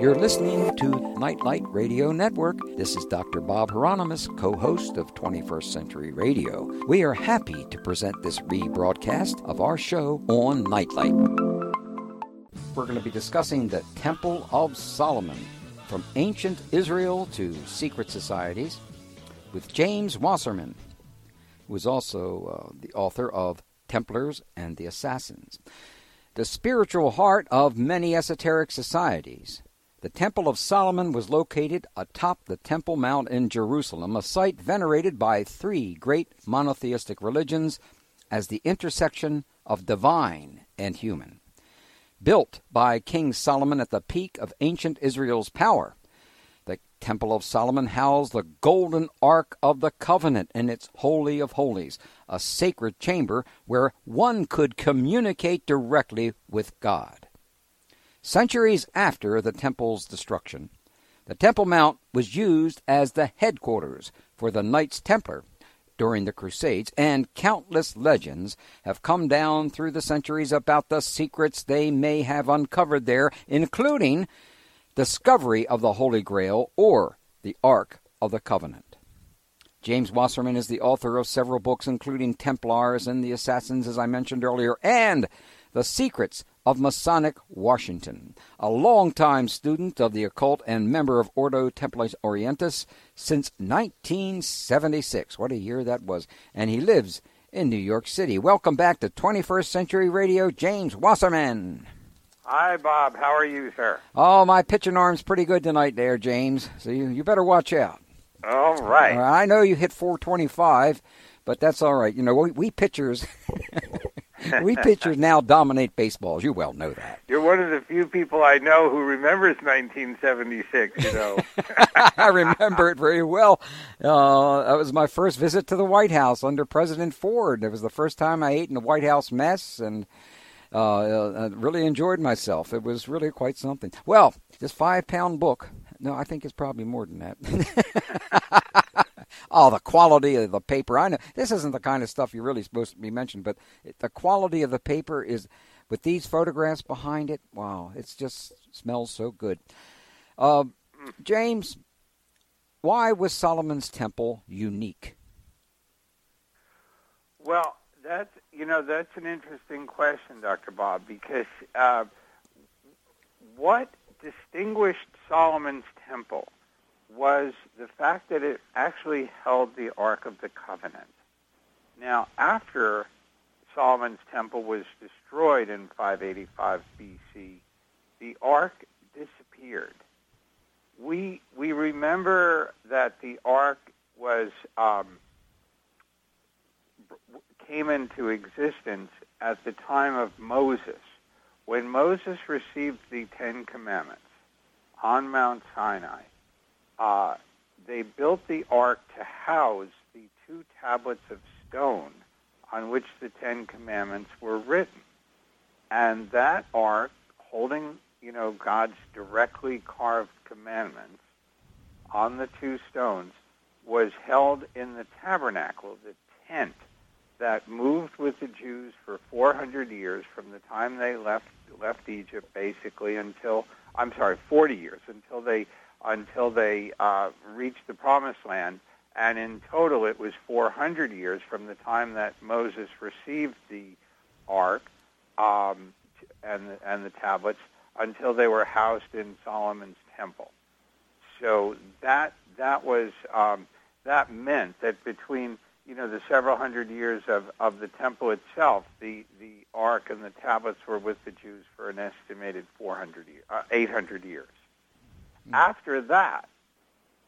You're listening to Nightlight Radio Network. This is Dr. Bob Hieronymus, co host of 21st Century Radio. We are happy to present this rebroadcast of our show on Nightlight. We're going to be discussing the Temple of Solomon from ancient Israel to secret societies with James Wasserman, who is also uh, the author of Templars and the Assassins. The spiritual heart of many esoteric societies. The Temple of Solomon was located atop the Temple Mount in Jerusalem, a site venerated by three great monotheistic religions as the intersection of divine and human. Built by King Solomon at the peak of ancient Israel's power, the Temple of Solomon housed the golden Ark of the Covenant in its Holy of Holies, a sacred chamber where one could communicate directly with God. Centuries after the temple's destruction, the Temple Mount was used as the headquarters for the Knights Templar during the Crusades, and countless legends have come down through the centuries about the secrets they may have uncovered there, including discovery of the Holy Grail or the Ark of the Covenant. James Wasserman is the author of several books, including Templars and the Assassins, as I mentioned earlier, and The Secrets of Masonic Washington, a longtime student of the occult and member of Ordo Templi Orientis since 1976. What a year that was. And he lives in New York City. Welcome back to 21st Century Radio, James Wasserman. Hi, Bob. How are you, sir? Oh, my pitching arm's pretty good tonight there, James. So you, you better watch out. All right. I know you hit 425, but that's all right. You know, we, we pitchers. we pitchers now dominate baseballs. You well know that. You're one of the few people I know who remembers 1976. You know, I remember it very well. Uh, that was my first visit to the White House under President Ford. It was the first time I ate in the White House mess, and uh, I really enjoyed myself. It was really quite something. Well, this five pound book. No, I think it's probably more than that. oh, the quality of the paper. I know this isn't the kind of stuff you're really supposed to be mentioned, but the quality of the paper is with these photographs behind it. Wow, it just smells so good. Uh, James, why was Solomon's temple unique? Well, that's you know that's an interesting question, Doctor Bob, because uh, what distinguished Solomon's temple was the fact that it actually held the Ark of the Covenant. Now, after Solomon's temple was destroyed in 585 BC, the Ark disappeared. We we remember that the Ark was um, came into existence at the time of Moses, when Moses received the Ten Commandments on Mount Sinai, uh, they built the ark to house the two tablets of stone on which the Ten Commandments were written. And that ark, holding, you know, God's directly carved commandments on the two stones, was held in the tabernacle, the tent that moved with the Jews for 400 years from the time they left left Egypt basically until I'm sorry 40 years until they until they uh, reached the promised land and in total it was 400 years from the time that Moses received the ark um, and and the tablets until they were housed in Solomon's temple so that that was um, that meant that between you know, the several hundred years of, of the temple itself, the, the ark and the tablets were with the Jews for an estimated 400 year, uh, 800 years. Mm. After that,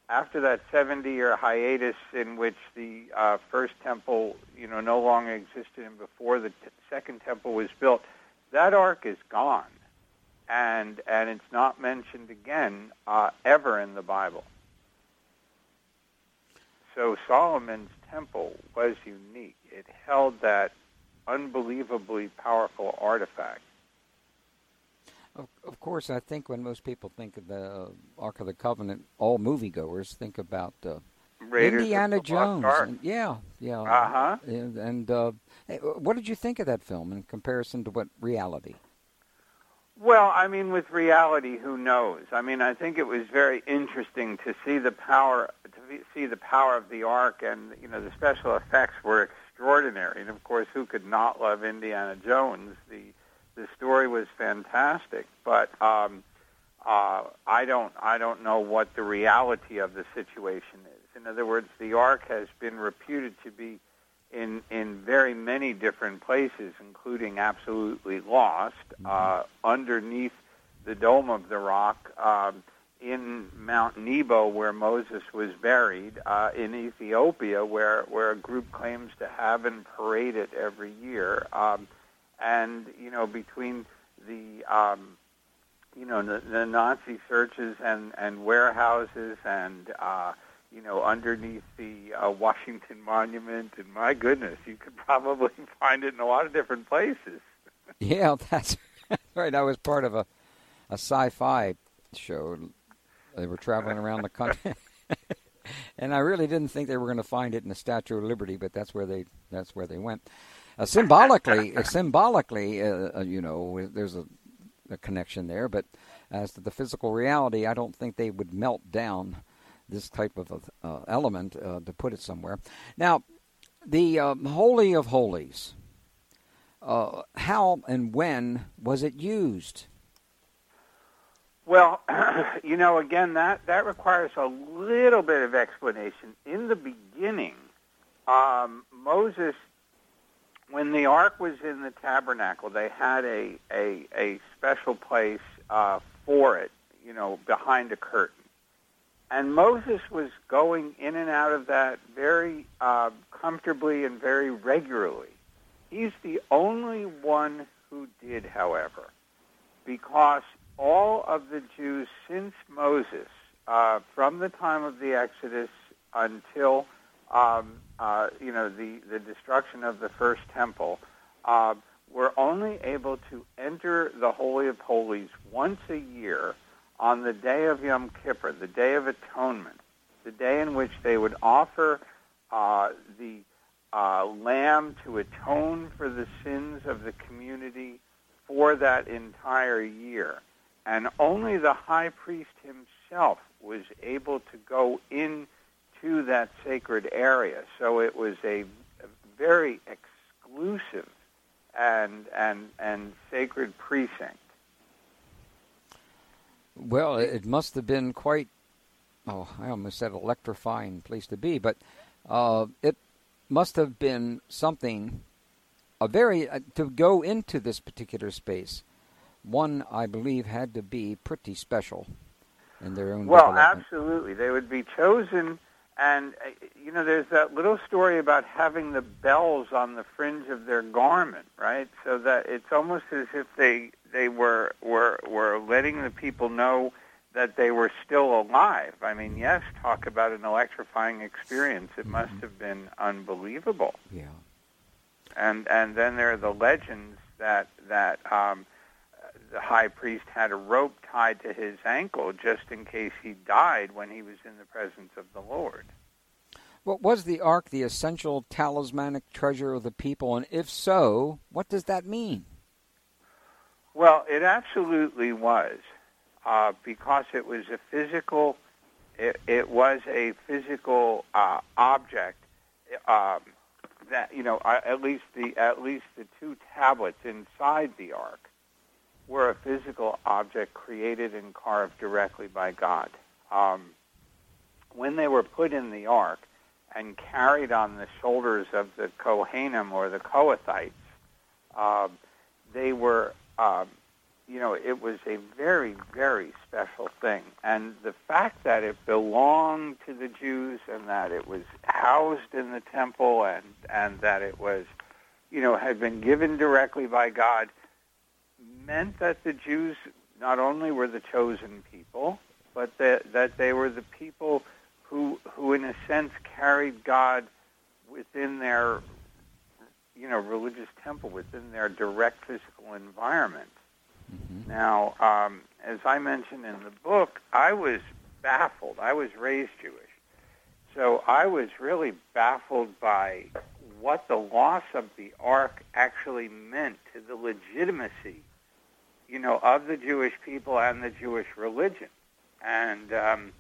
after that 70-year hiatus in which the uh, first temple, you know, no longer existed and before the t- second temple was built, that ark is gone. And, and it's not mentioned again uh, ever in the Bible. So Solomon's temple was unique. It held that unbelievably powerful artifact. Of, of course, I think when most people think of the Ark of the Covenant, all moviegoers think about uh, Indiana Jones. And, yeah, yeah. Uh-huh. And, and uh, what did you think of that film in comparison to what reality? Well, I mean, with reality, who knows? I mean, I think it was very interesting to see the power to see the power of the ark, and you know, the special effects were extraordinary. And of course, who could not love Indiana Jones? The the story was fantastic, but um, uh, I don't I don't know what the reality of the situation is. In other words, the ark has been reputed to be in in very many different places, including absolutely lost mm-hmm. uh, underneath the dome of the rock. Um, in Mount Nebo, where Moses was buried, uh, in Ethiopia, where, where a group claims to have and parade it every year. Um, and, you know, between the, um, you know, the, the Nazi searches and, and warehouses and, uh, you know, underneath the uh, Washington Monument, and my goodness, you could probably find it in a lot of different places. yeah, that's right. I was part of a, a sci-fi show they were traveling around the country. And I really didn't think they were going to find it in the Statue of Liberty, but that's where they that's where they went. Uh, symbolically, uh, symbolically, uh, uh, you know, there's a, a, connection there. But as to the physical reality, I don't think they would melt down this type of uh, element uh, to put it somewhere. Now, the um, Holy of Holies. how and when was it used? Well, you know, again, that, that requires a little bit of explanation. In the beginning, um, Moses, when the ark was in the tabernacle, they had a, a, a special place uh, for it, you know, behind a curtain. And Moses was going in and out of that very uh, comfortably and very regularly. He's the only one who did, however, because all of the Jews since Moses, uh, from the time of the Exodus until um, uh, you know the, the destruction of the first temple, uh, were only able to enter the Holy of Holies once a year on the day of Yom Kippur, the Day of Atonement, the day in which they would offer uh, the uh, lamb to atone for the sins of the community for that entire year and only the high priest himself was able to go into that sacred area. So it was a, a very exclusive and and and sacred precinct. Well, it must have been quite. Oh, I almost said electrifying place to be, but uh, it must have been something. A very uh, to go into this particular space one, I believe, had to be pretty special in their own. Well, absolutely, they would be chosen. And uh, you know, there's that little story about having the bells on the fringe of their garment, right? So that it's almost as if they they were were were letting the people know that they were still alive. I mean, yes, talk about an electrifying experience. It mm-hmm. must have been unbelievable. Yeah. And and then there are the legends that that um, the high priest had a rope tied to his ankle just in case he died when he was in the presence of the Lord. Well, was the ark the essential talismanic treasure of the people? And if so, what does that mean? Well, it absolutely was, uh, because it was a physical. It, it was a physical uh, object um, that you know. At least the at least the two tablets inside the ark were a physical object created and carved directly by God. Um, when they were put in the ark and carried on the shoulders of the Kohanim or the Kohathites, uh, they were, uh, you know, it was a very, very special thing. And the fact that it belonged to the Jews and that it was housed in the temple and, and that it was, you know, had been given directly by God meant that the Jews not only were the chosen people, but that, that they were the people who, who, in a sense, carried God within their, you know, religious temple, within their direct physical environment. Mm-hmm. Now, um, as I mentioned in the book, I was baffled. I was raised Jewish. So I was really baffled by what the loss of the ark actually meant to the legitimacy you know, of the Jewish people and the Jewish religion. And um,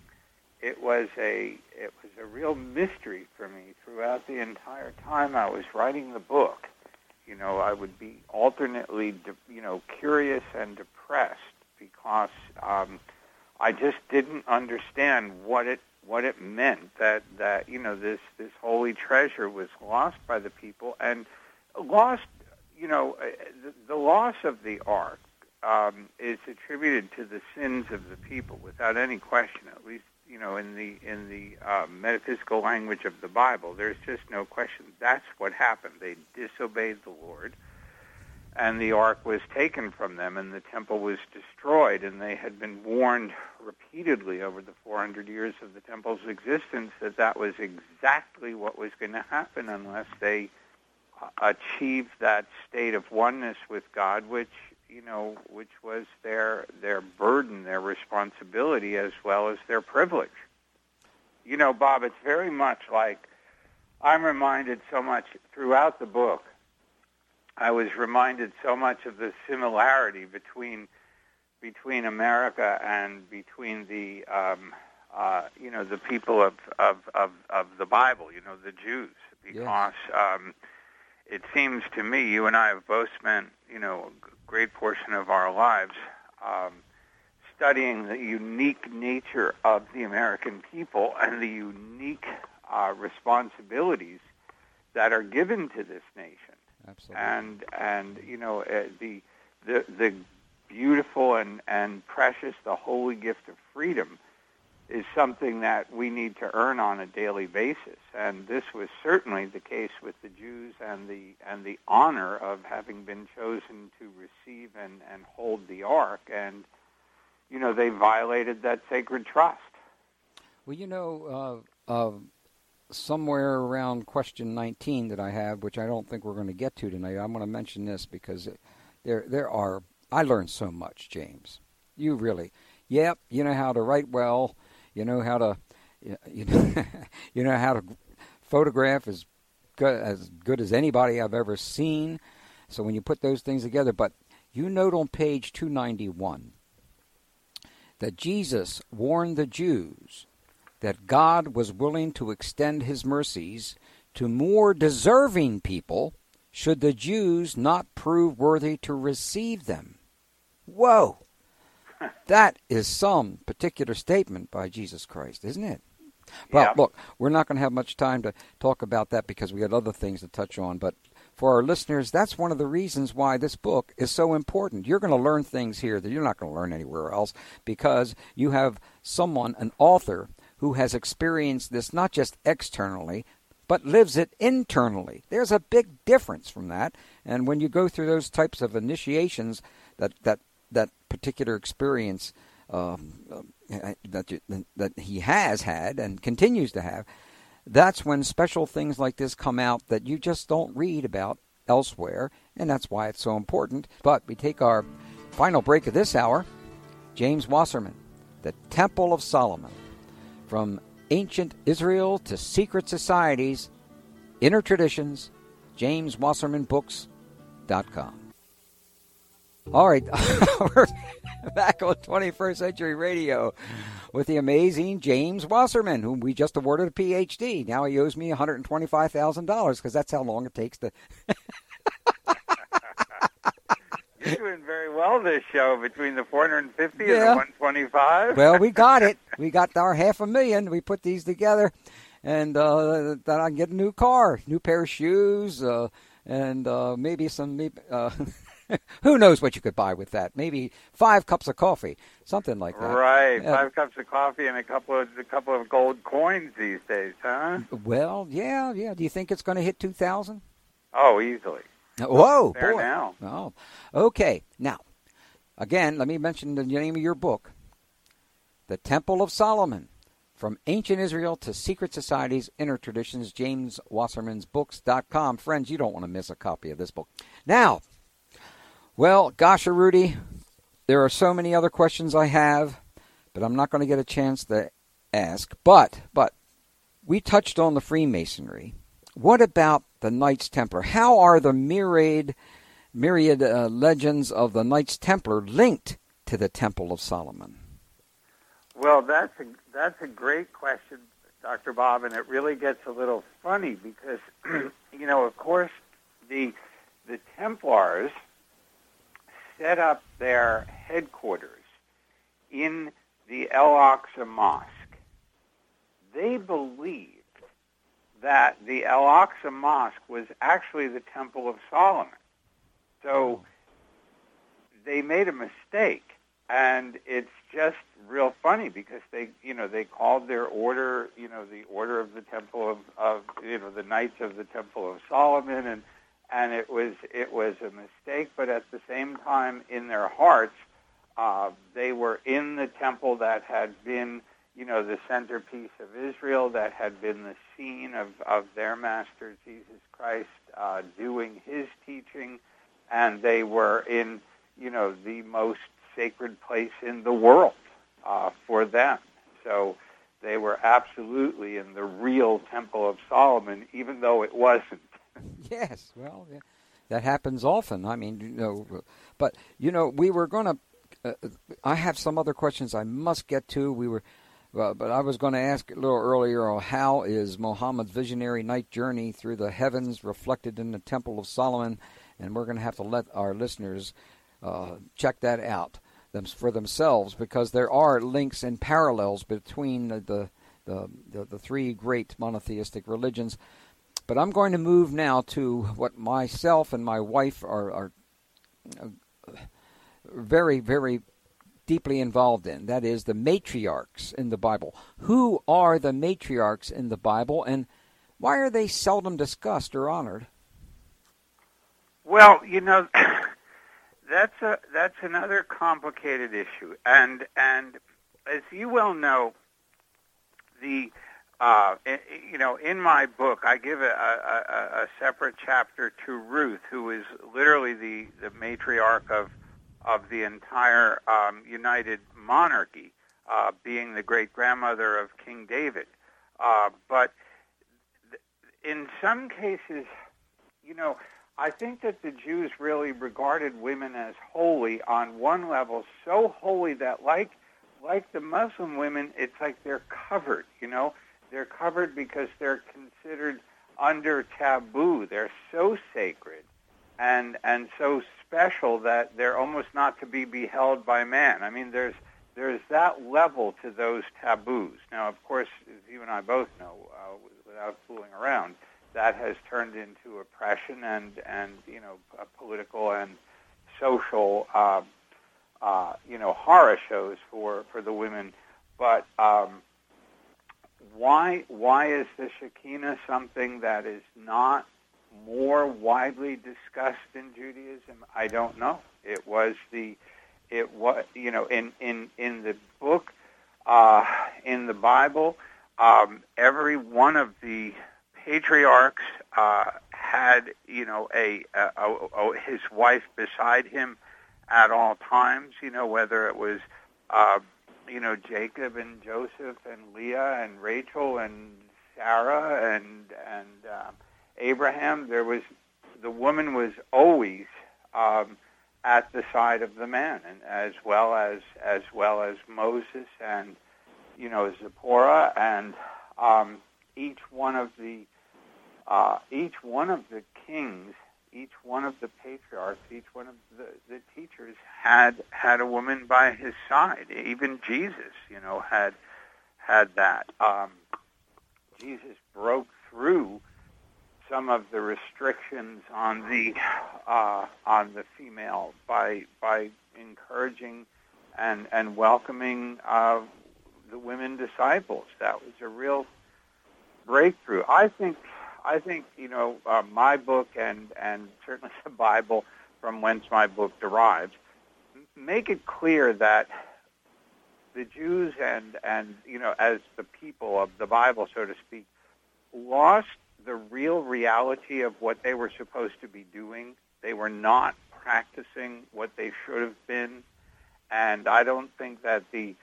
it was a it was a real mystery for me throughout the entire time I was writing the book. You know, I would be alternately, de- you know, curious and depressed because um, I just didn't understand what it what it meant that that you know this this holy treasure was lost by the people and lost. You know, uh, the, the loss of the ark um, is attributed to the sins of the people without any question. At least you know in the in the uh, metaphysical language of the Bible, there's just no question. That's what happened. They disobeyed the Lord, and the ark was taken from them, and the temple was destroyed. And they had been warned repeatedly over the 400 years of the temple's existence that that was exactly what was going to happen unless they uh, achieved that state of oneness with God, which you know, which was their their burden, their responsibility, as well as their privilege. You know, Bob, it's very much like I'm reminded so much throughout the book. I was reminded so much of the similarity between between America and between the um, uh, you know the people of, of, of, of the Bible, you know, the Jews, because um, it seems to me you and I have both spent you know a great portion of our lives um, studying the unique nature of the American people and the unique uh, responsibilities that are given to this nation. Absolutely. And and you know uh, the the the beautiful and and precious the holy gift of freedom is something that we need to earn on a daily basis. And this was certainly the case with the Jews and the and the honor of having been chosen to receive and, and hold the ark. And you know, they violated that sacred trust. Well, you know, uh, uh, somewhere around question 19 that I have, which I don't think we're going to get to tonight, I'm going to mention this because there there are I learned so much, James. You really, yep, you know how to write well you know how to you know you know how to photograph as good as good as anybody I've ever seen. So when you put those things together, but you note on page 291 that Jesus warned the Jews that God was willing to extend his mercies to more deserving people should the Jews not prove worthy to receive them. Whoa! That is some particular statement by Jesus Christ, isn't it? Well, yeah. look, we're not going to have much time to talk about that because we had other things to touch on. But for our listeners, that's one of the reasons why this book is so important. You're going to learn things here that you're not going to learn anywhere else because you have someone, an author, who has experienced this not just externally, but lives it internally. There's a big difference from that. And when you go through those types of initiations that, that that particular experience um, uh, that you, that he has had and continues to have, that's when special things like this come out that you just don't read about elsewhere, and that's why it's so important. But we take our final break of this hour. James Wasserman, The Temple of Solomon, from ancient Israel to secret societies, inner traditions, jameswassermanbooks.com. All right, we're back on 21st Century Radio with the amazing James Wasserman, whom we just awarded a PhD. Now he owes me $125,000 because that's how long it takes to. You're doing very well this show between the 450 Yeah. and the 125. well, we got it. We got our half a million. We put these together, and uh, then I can get a new car, new pair of shoes, uh, and uh, maybe some. maybe, Uh, who knows what you could buy with that? Maybe five cups of coffee, something like that. Right, Uh, five cups of coffee and a couple of a couple of gold coins these days, huh? Well, yeah, yeah. Do you think it's going to hit two thousand? Oh, easily. Whoa, There boy! now. Oh, okay. Now, again, let me mention the name of your book, "The Temple of Solomon: From Ancient Israel to Secret Societies, Inner Traditions." James Wasserman's Books.com. Friends, you don't want to miss a copy of this book. Now, well, gosh, Rudy, there are so many other questions I have, but I'm not going to get a chance to ask. But, but, we touched on the Freemasonry. What about the Knights Templar? How are the myriad myriad uh, legends of the Knights Templar linked to the Temple of Solomon? Well, that's a that's a great question, Dr. Bob, and it really gets a little funny because you know, of course, the the Templars set up their headquarters in the El Aqsa Mosque. They believed that the Al Aqsa Mosque was actually the Temple of Solomon. So they made a mistake, and it's just real funny because they, you know, they called their order, you know, the Order of the Temple of, of you know, the Knights of the Temple of Solomon, and and it was it was a mistake. But at the same time, in their hearts, uh, they were in the temple that had been you know, the centerpiece of Israel that had been the scene of, of their master, Jesus Christ, uh, doing his teaching, and they were in, you know, the most sacred place in the world uh, for them. So they were absolutely in the real Temple of Solomon, even though it wasn't. yes, well, yeah. that happens often. I mean, you know, but you know, we were going to. Uh, I have some other questions I must get to. We were but, but I was going to ask a little earlier how is Muhammad's visionary night journey through the heavens reflected in the Temple of Solomon? And we're going to have to let our listeners uh, check that out them, for themselves because there are links and parallels between the, the, the, the three great monotheistic religions. But I'm going to move now to what myself and my wife are, are uh, very, very deeply involved in. That is the matriarchs in the Bible. Who are the matriarchs in the Bible, and why are they seldom discussed or honored? Well, you know, that's a that's another complicated issue, and and as you well know, the uh, you know, in my book, I give a, a, a, separate chapter to Ruth, who is literally the, the matriarch of of the entire um, United Monarchy, uh, being the great grandmother of King David. Uh, but in some cases, you know, I think that the Jews really regarded women as holy on one level, so holy that like like the Muslim women, it's like they're covered, you know? They're covered because they're considered under taboo. They're so sacred and and so special that they're almost not to be beheld by man. I mean, there's there's that level to those taboos. Now, of course, as you and I both know, uh, without fooling around, that has turned into oppression and and you know political and social uh, uh, you know horror shows for for the women. But um, why why is the Shekinah something that is not more widely discussed in Judaism? I don't know. It was the, it was you know in in in the book, uh, in the Bible, um, every one of the patriarchs uh, had you know a, a, a, a his wife beside him at all times. You know whether it was. Uh, you know Jacob and Joseph and Leah and Rachel and Sarah and and um, Abraham, there was the woman was always um, at the side of the man, and as well as as well as Moses and you know Zipporah and um, each one of the uh, each one of the kings, each one of the patriarchs, each one of the, the teachers had had a woman by his side. Even Jesus, you know, had had that. Um, Jesus broke through some of the restrictions on the uh, on the female by by encouraging and and welcoming uh, the women disciples. That was a real breakthrough. I think I think you know uh, my book and and certainly the Bible, from whence my book derives, make it clear that the Jews and and you know as the people of the Bible, so to speak, lost the real reality of what they were supposed to be doing. They were not practicing what they should have been, and I don't think that the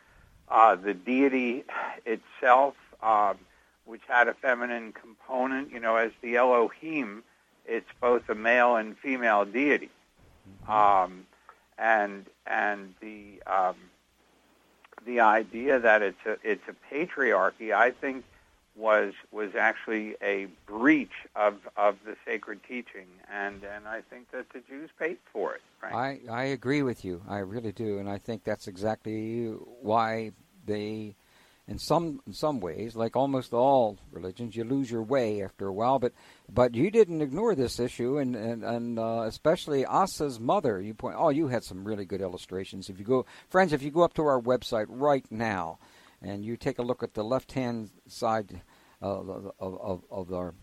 uh, the deity itself, um, which had a feminine component, you know, as the Elohim, it's both a male and female deity. mm-hmm. um, and and the um, the idea that it's a it's a patriarchy, I think, was was actually a breach of of the sacred teaching, and and I think that the Jews paid for it. I I agree with you. I really do, and I think that's exactly why they in some in some ways, like almost all religions, you lose your way after a while. But but you didn't ignore this issue, and and, and uh, especially Asa's mother. You point. Oh, you had some really good illustrations. If you go, friends, if you go up to our website right now, and you take a look at the left hand side uh, of of, of our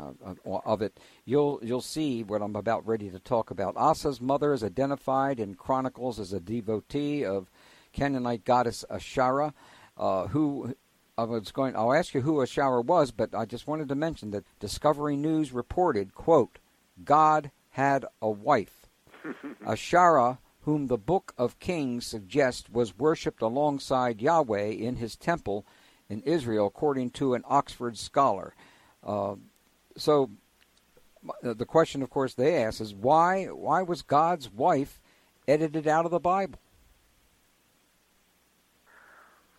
uh, of it, you'll you'll see what I'm about ready to talk about. Asa's mother is identified in Chronicles as a devotee of Canaanite goddess Asherah uh, who I was going. I'll ask you who Asherah was, but I just wanted to mention that Discovery News reported, "quote God had a wife, Asherah." Whom the Book of Kings suggests was worshipped alongside Yahweh in his temple in Israel, according to an Oxford scholar. Uh, so, the question, of course, they ask is why? Why was God's wife edited out of the Bible?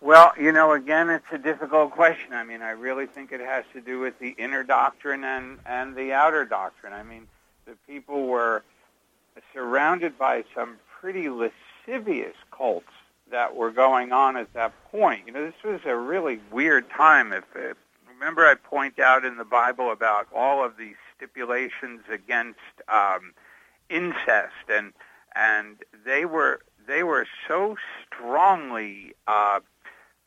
Well, you know, again, it's a difficult question. I mean, I really think it has to do with the inner doctrine and, and the outer doctrine. I mean, the people were surrounded by some pretty lascivious cults that were going on at that point. You know, this was a really weird time. If, if remember, I point out in the Bible about all of these stipulations against um, incest, and and they were they were so strongly uh,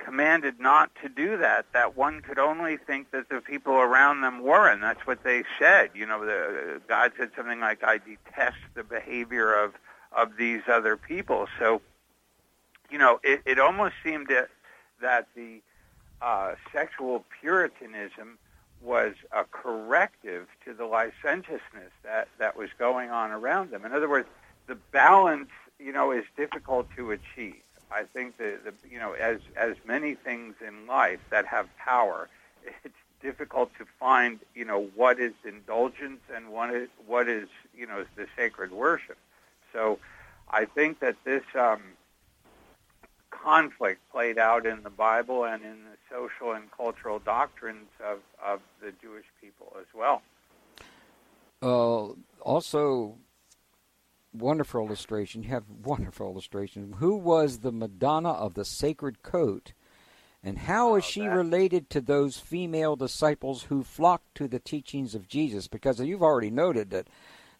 commanded not to do that, that one could only think that the people around them were, and that's what they said. You know, the, God said something like, "I detest the behavior of of these other people." So, you know, it, it almost seemed that, that the uh, sexual puritanism was a corrective to the licentiousness that that was going on around them. In other words, the balance, you know, is difficult to achieve. I think that the, you know, as as many things in life that have power, it's difficult to find, you know, what is indulgence and what is what is, you know, the sacred worship. So, I think that this um, conflict played out in the Bible and in the social and cultural doctrines of of the Jewish people as well. Uh, also, wonderful illustration. You have wonderful illustration. Who was the Madonna of the Sacred Coat, and how is she related to those female disciples who flocked to the teachings of Jesus? Because you've already noted that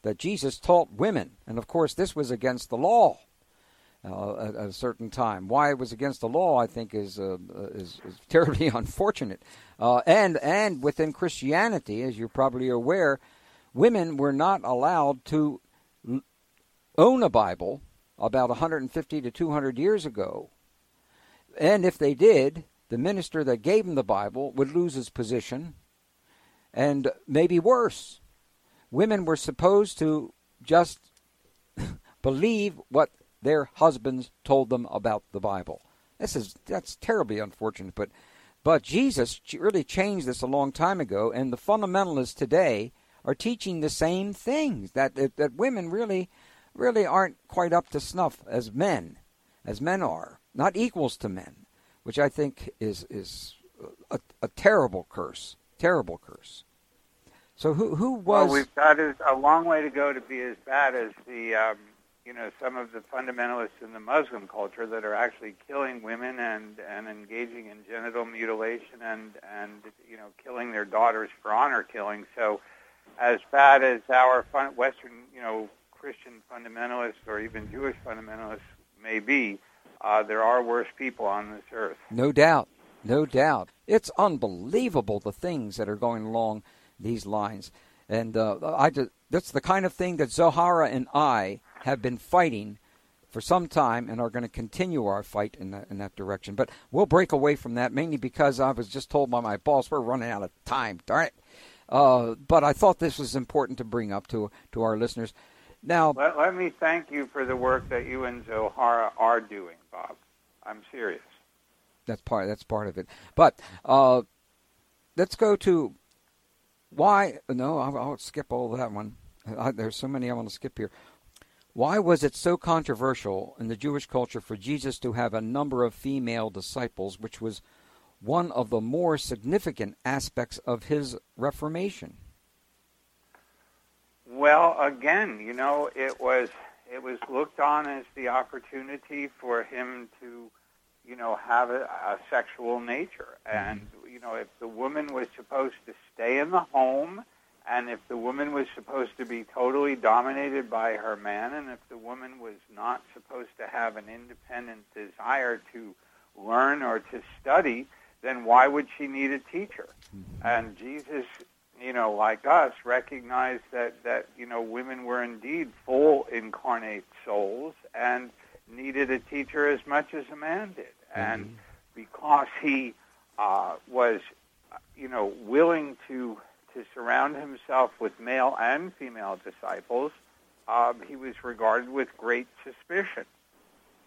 that Jesus taught women, and of course this was against the law. Uh, at, at, a certain time. Why it was against the law, I think, is uh, is, is, terribly unfortunate. Uh, and and within Christianity, as you're probably aware, women were not allowed to own a Bible about 150 to 200 years ago. And if they did, the minister that gave them the Bible would lose his position, and maybe worse. Women were supposed to just believe what their husbands told them about the Bible. This is that's terribly unfortunate, but but Jesus really changed this a long time ago, and the fundamentalists today are teaching the same things that that, that women really really aren't quite up to snuff as men, as men are, not equals to men, which I think is is a, a terrible curse, terrible curse. So who who was? Well, we've got a long way to go to be as bad as the um, you know some of the fundamentalists in the Muslim culture that are actually killing women and and engaging in genital mutilation and and you know killing their daughters for honor killing. So as bad as our fun, Western you know Christian fundamentalists or even Jewish fundamentalists may be, uh, there are worse people on this earth. No doubt. No doubt. It's unbelievable the things that are going along these lines. And uh, I just, that's the kind of thing that Zohara and I have been fighting for some time and are going to continue our fight in that, in that direction. But we'll break away from that mainly because I was just told by my boss we're running out of time. Darn it. Uh, but I thought this was important to bring up to to our listeners. Now, let, let me thank you for the work that you and Zohara are doing, Bob. I'm serious. That's part. That's part of it. But uh, let's go to why. No, I'll, I'll skip all that one. I, there's so many I want to skip here. Why was it so controversial in the Jewish culture for Jesus to have a number of female disciples, which was one of the more significant aspects of his reformation? Well, again, you know, it was it was looked on as the opportunity for him to, you know, have a, a sexual nature, and mm-hmm. you know, if the woman was supposed to stay in the home and if the woman was supposed to be totally dominated by her man, and if the woman was not supposed to have an independent desire to learn or to study, then why would she need a teacher? Mm-hmm. And Jesus, you know, like us, recognized that, that, you know, women were indeed full incarnate souls and needed a teacher as much as a man did. Mm-hmm. And because he uh, was, you know, willing to to surround himself with male and female disciples, um, he was regarded with great suspicion.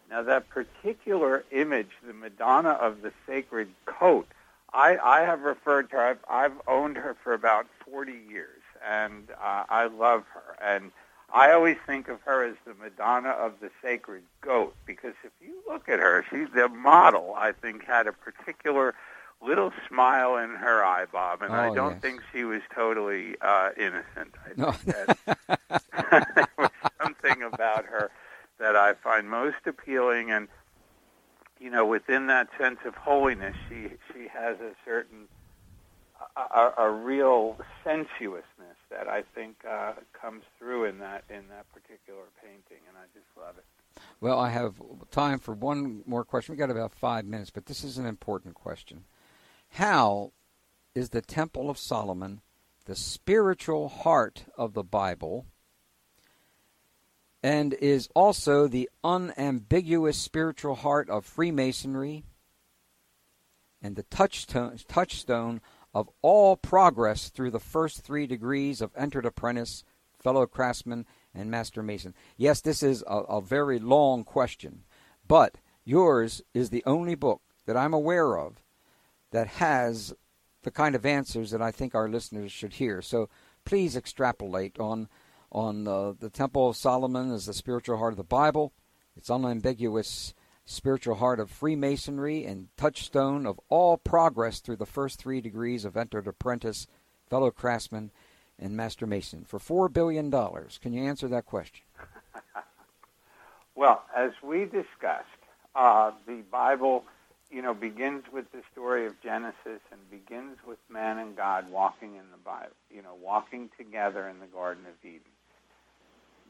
Now, that particular image, the Madonna of the sacred coat, I, I have referred to her, I've, I've owned her for about 40 years, and uh, I love her. And I always think of her as the Madonna of the sacred goat, because if you look at her, she's the model, I think, had a particular little smile in her eye, Bob, and oh, I don't yes. think she was totally uh, innocent. I no. think that there was something about her that I find most appealing, and you know, within that sense of holiness, she she has a certain a, a real sensuousness that I think uh, comes through in that in that particular painting, and I just love it. Well, I have time for one more question. We got about five minutes, but this is an important question. How is the Temple of Solomon the spiritual heart of the Bible and is also the unambiguous spiritual heart of Freemasonry and the touchstone, touchstone of all progress through the first three degrees of entered apprentice, fellow craftsman, and master mason? Yes, this is a, a very long question, but yours is the only book that I'm aware of that has the kind of answers that I think our listeners should hear. So please extrapolate on on uh, the Temple of Solomon as the spiritual heart of the Bible, its unambiguous spiritual heart of Freemasonry, and touchstone of all progress through the first three degrees of entered apprentice, fellow craftsman, and master mason for four billion dollars. Can you answer that question? well, as we discussed, uh, the Bible you know, begins with the story of Genesis and begins with man and God walking in the Bible, you know, walking together in the Garden of Eden.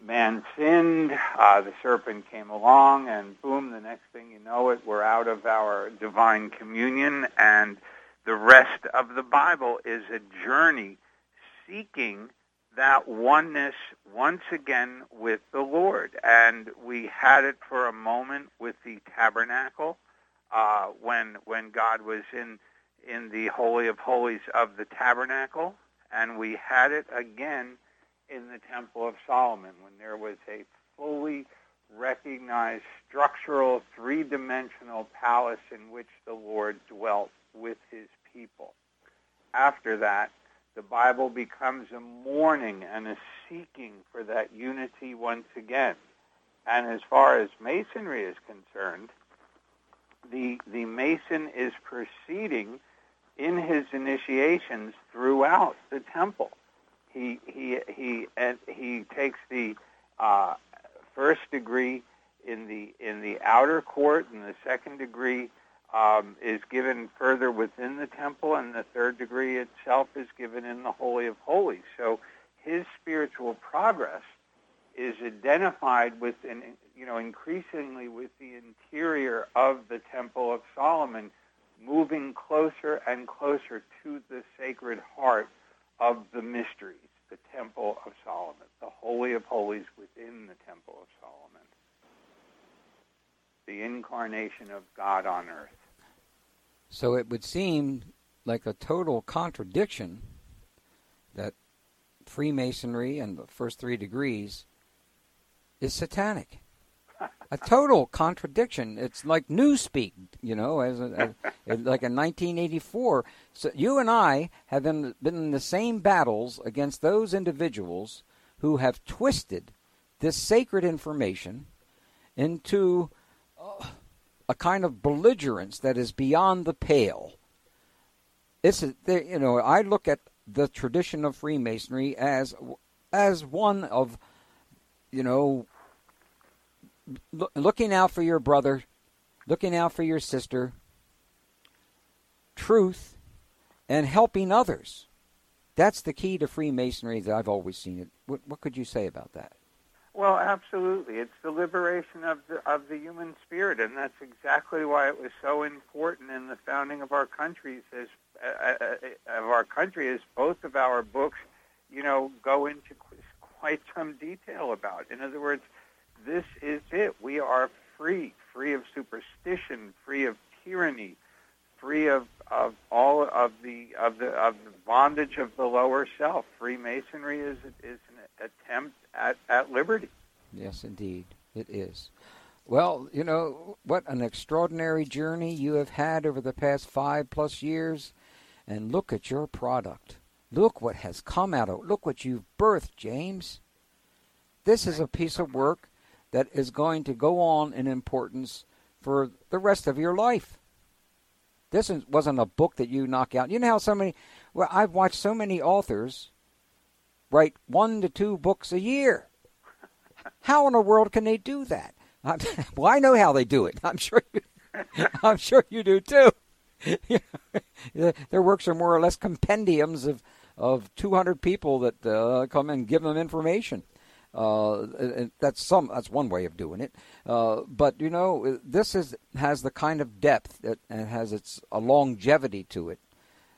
Man sinned, uh, the serpent came along, and boom, the next thing you know it, we're out of our divine communion, and the rest of the Bible is a journey seeking that oneness once again with the Lord. And we had it for a moment with the tabernacle uh, when when God was in in the holy of holies of the tabernacle, and we had it again in the Temple of Solomon when there was a fully recognized structural three-dimensional palace in which the Lord dwelt with his people. After that, the Bible becomes a mourning and a seeking for that unity once again. And as far as Masonry is concerned, the the mason is proceeding in his initiations throughout the temple. He he he and he takes the uh, first degree in the in the outer court, and the second degree um, is given further within the temple, and the third degree itself is given in the holy of holies. So his spiritual progress is identified with an you know increasingly with the interior of the Temple of Solomon, moving closer and closer to the sacred heart of the mysteries, the Temple of Solomon, the Holy of Holies within the Temple of Solomon, the incarnation of God on earth. So it would seem like a total contradiction that Freemasonry and the first three degrees is satanic. A total contradiction. It's like newspeak, you know, as, a, as like in 1984. So you and I have been, been in the same battles against those individuals who have twisted this sacred information into uh, a kind of belligerence that is beyond the pale. It's a, you know I look at the tradition of Freemasonry as as one of you know looking out for your brother, looking out for your sister, truth, and helping others. That's the key to Freemasonry that I've always seen it. What, what could you say about that? Well, absolutely. It's the liberation of the of the human spirit, and that's exactly why it was so important in the founding of our countries. As uh, uh, uh, of our country, as both of our books, you know, go into quite some detail about. In other words, this is it. We are free, free of superstition, free of tyranny, free of, of all of the of the of the bondage of the lower self. Freemasonry is is an attempt at, at liberty. Yes, indeed, it is. Well, you know what an extraordinary journey you have had over the past five plus years, and look at your product. Look what has come out of. Look what you've birthed, James. This is a piece of work that is going to go on in importance for the rest of your life. This wasn't a book that you knock out. You know how so many, well, I've watched so many authors write one to two books a year. How in the world can they do that? well, I know how they do it. I'm sure you, I'm sure you do too. Their works are more or less compendiums of, of 200 people that uh, come and give them information. Uh, that's some. That's one way of doing it. Uh, but you know, this is has the kind of depth that, and has its a longevity to it,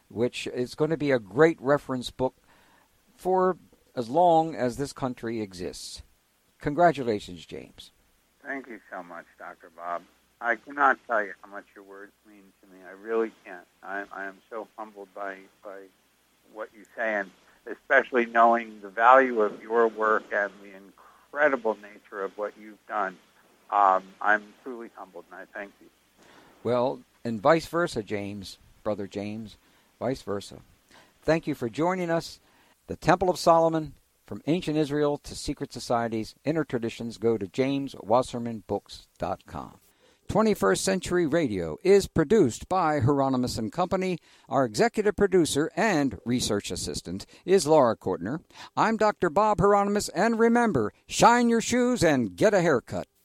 which is going to be a great reference book for as long as this country exists. Congratulations, James. Thank you so much, Dr. Bob. I cannot tell you how much your words mean to me. I really can't. I, I am so humbled by by what you say, and especially knowing the value of your work and the incredible nature of what you've done. Um, I'm truly humbled, and I thank you. Well, and vice versa, James, brother James, vice versa. Thank you for joining us. The Temple of Solomon, from ancient Israel to secret societies, inner traditions, go to jameswassermanbooks.com. 21st Century Radio is produced by Hieronimus and Company. Our executive producer and research assistant is Laura Cortner. I'm Dr. Bob Hieronimus, and remember, shine your shoes and get a haircut.